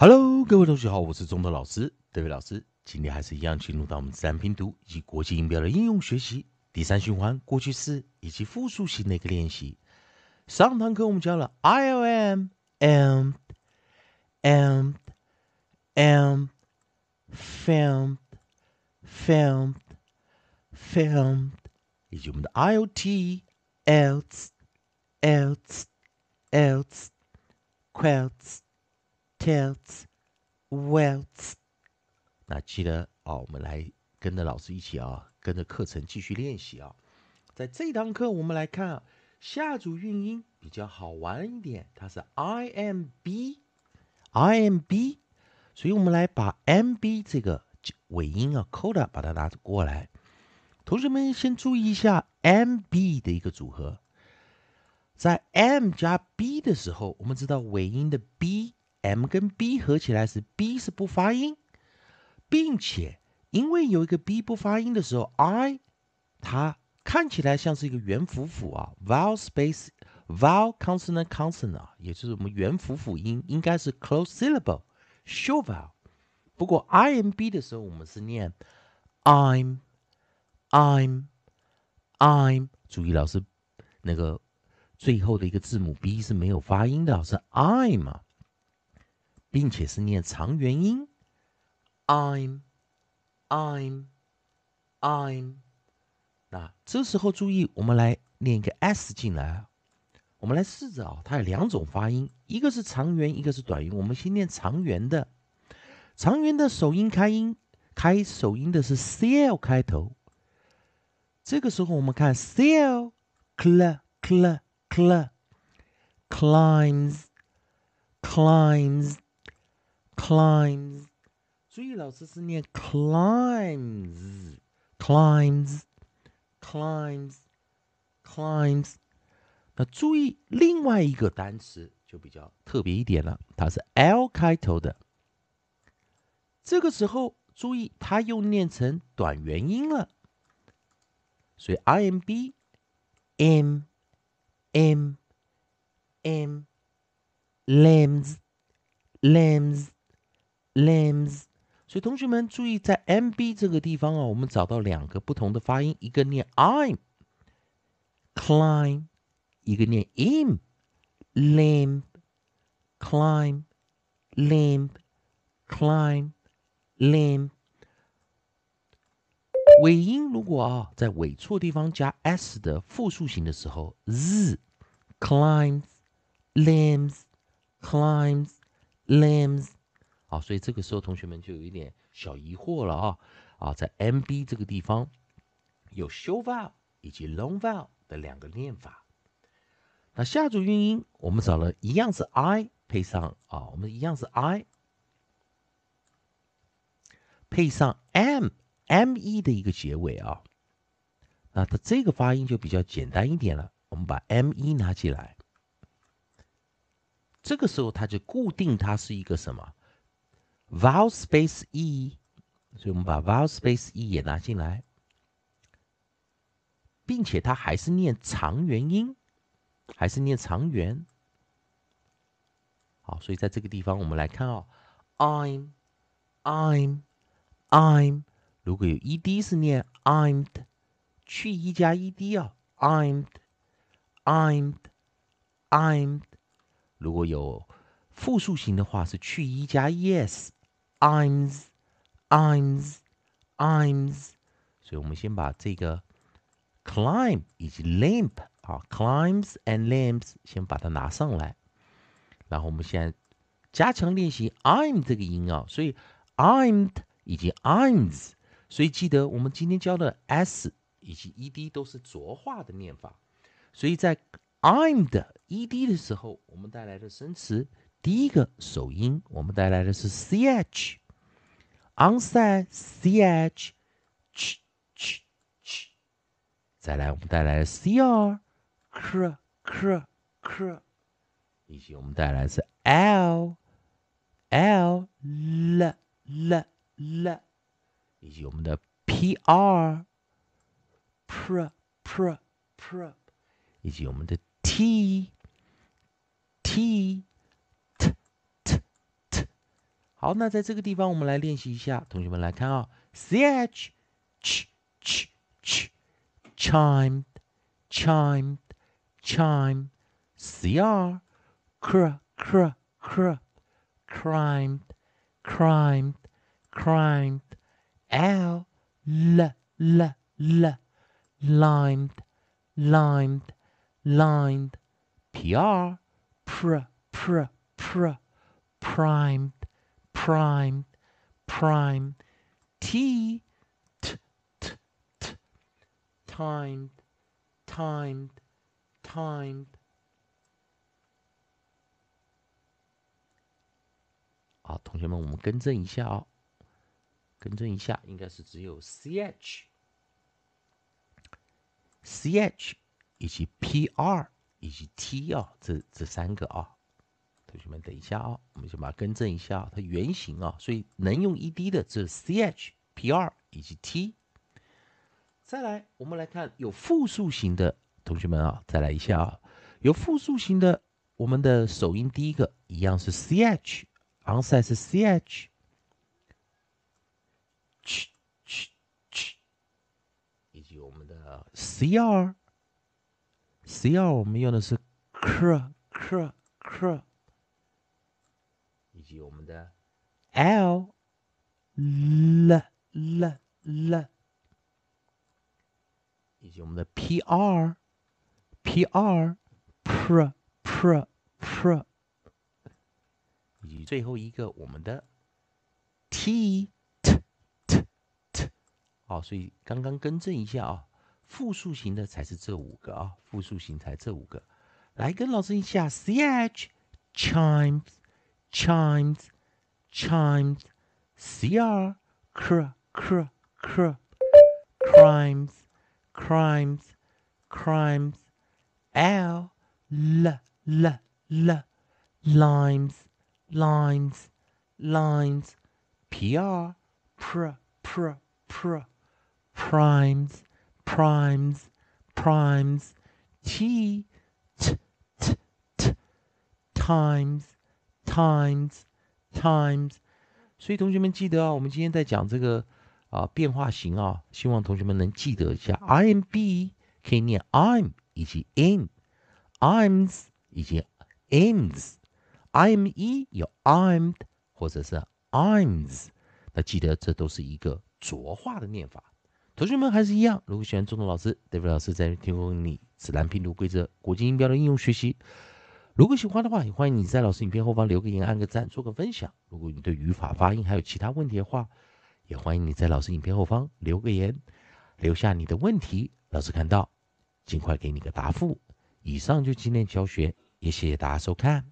Hello，各位同学好，我是中德老师，德伟老师。今天还是一样进入到我们自然拼读以及国际音标的应用学习第三循环过去式以及复数型的一个练习。上堂课我们教了 I O M M M M filmed filmed filmed，以及我们的 I O T else else else quilts tilts welts。那记得哦，我们来跟着老师一起啊，跟着课程继续练习啊。在这堂课，我们来看啊，下组韵音比较好玩一点，它是 I M B，I M B，所以我们来把 M B 这个尾音啊，coda 把它拿过来。同学们先注意一下 M B 的一个组合，在 M 加 B 的时候，我们知道尾音的 b m 跟 B 合起来是 B 是不发音。并且，因为有一个 b 不发音的时候，i 它看起来像是一个元辅辅啊，vowel space vowel consonant consonant 啊，也就是我们元辅辅音应该是 close syllable short vowel。不过 i m b 的时候，我们是念 I'm I'm I'm，注意老师那个最后的一个字母 b 是没有发音的，是 I'm 啊，并且是念长元音。I'm, I'm, I'm。那这时候注意，我们来念一个 s 进来。我们来试着啊，它有两种发音，一个是长元，一个是短元。我们先念长元的，长元的首音开音，开首音的是 cl 开头。这个时候我们看 cl, cl, cl, cl, climbs, climbs, climbs。注意，老师是念 climbs，climbs，climbs，climbs。那注意另外一个单词就比较特别一点了，它是 l 开头的。这个时候注意，它又念成短元音了。所以 i m b m m m limbs limbs limbs。所以同学们注意，在 M B 这个地方啊，我们找到两个不同的发音，一个念 I'm，climb，一个念 im，limb，climb，limb，climb，limb。尾音如果啊在尾错地方加 s 的复数形的时候，z，climbs，limbs，climbs，limbs。好，所以这个时候同学们就有一点小疑惑了啊啊，在 M B 这个地方有 short vowel 以及 long vowel 的两个念法。那下组韵音我们找了一样是 I 配上啊，我们一样是 I 配上 M M E 的一个结尾啊，那它这个发音就比较简单一点了。我们把 M E 拿起来，这个时候它就固定它是一个什么？vowel space e，所以我们把 vowel space e 也拿进来，并且它还是念长元音，还是念长元。好，所以在这个地方我们来看哦，I'm，I'm，I'm，如果有 ed 是念 I'm 的，去 e 加 ed 啊，I'm，I'm，I'm，如果有复数型的话是去 e 加 es。Ims, Ims, Ims，所以我们先把这个 climb 以及 limp 啊，climbs and limps 先把它拿上来，然后我们先加强练习 I'm 这个音啊，所以 I'm 以及 Ims，所以记得我们今天教的 s 以及 ed 都是浊化的念法，所以在 I'm 的 ed 的时候，我们带来的生词。第一个首音，我们带来的是 ch，onside ch，ch ch 再来我们带来 cr，cr cr cr，以及我们带来是 l，l l l l，以及我们的 pr，pr pr pr，以及我们的 t，t。好，那在这个地方我们来练习一下，同学们来看啊，c h ch ch ch chimed chimed chimed c r cr cr cr crimed crimed crimed l l l l limed limed limed pr pr pr pr primed prime, prime, t, t, t, t, timed, timed, timed. 好，同学们，我们更正一下哦，更正一下，应该是只有 ch、ch 以及 pr 以及 t 啊，这这三个啊。 同学们，等一下啊，我们先把它更正一下，它原型啊，所以能用 ed 的这是 ch、pr 以及 t。再来，我们来看有复数型的同学们啊，再来一下啊，有复数型的，我们的首音第一个一样是 ch，onside 是 ch，ch ch ch，以及我们的 cr，cr 我们用的是 cr cr cr。以及我们的 l l l l，以及我们的 p r p r pr pr pr，以及最后一个我们的 t t t t，好，所以刚刚更正一下啊，复数型的才是这五个啊，复数型才这五个，来跟老师一下 c h chimes。Chimes, chimes, cr, cr, cr, cr, crimes, crimes, crimes, l, l, l, l, limes, lines, lines, pr, pr, pr, pr, primes, primes, primes, t, t, t, t, times, Times, times，所以同学们记得啊，我们今天在讲这个啊变化型啊，希望同学们能记得一下。I'm B 可以念 I'm 以及 am，I'ms 以及 ams，I'm E 有 I'm 或者是 I'ms，那记得这都是一个浊化的念法。同学们还是一样，如果喜欢中东老师，David 老师在提供你自然拼读规则、国际音标的应用学习。如果喜欢的话，也欢迎你在老师影片后方留个言、按个赞、做个分享。如果你对语法、发音还有其他问题的话，也欢迎你在老师影片后方留个言，留下你的问题，老师看到尽快给你个答复。以上就今天教学，也谢谢大家收看。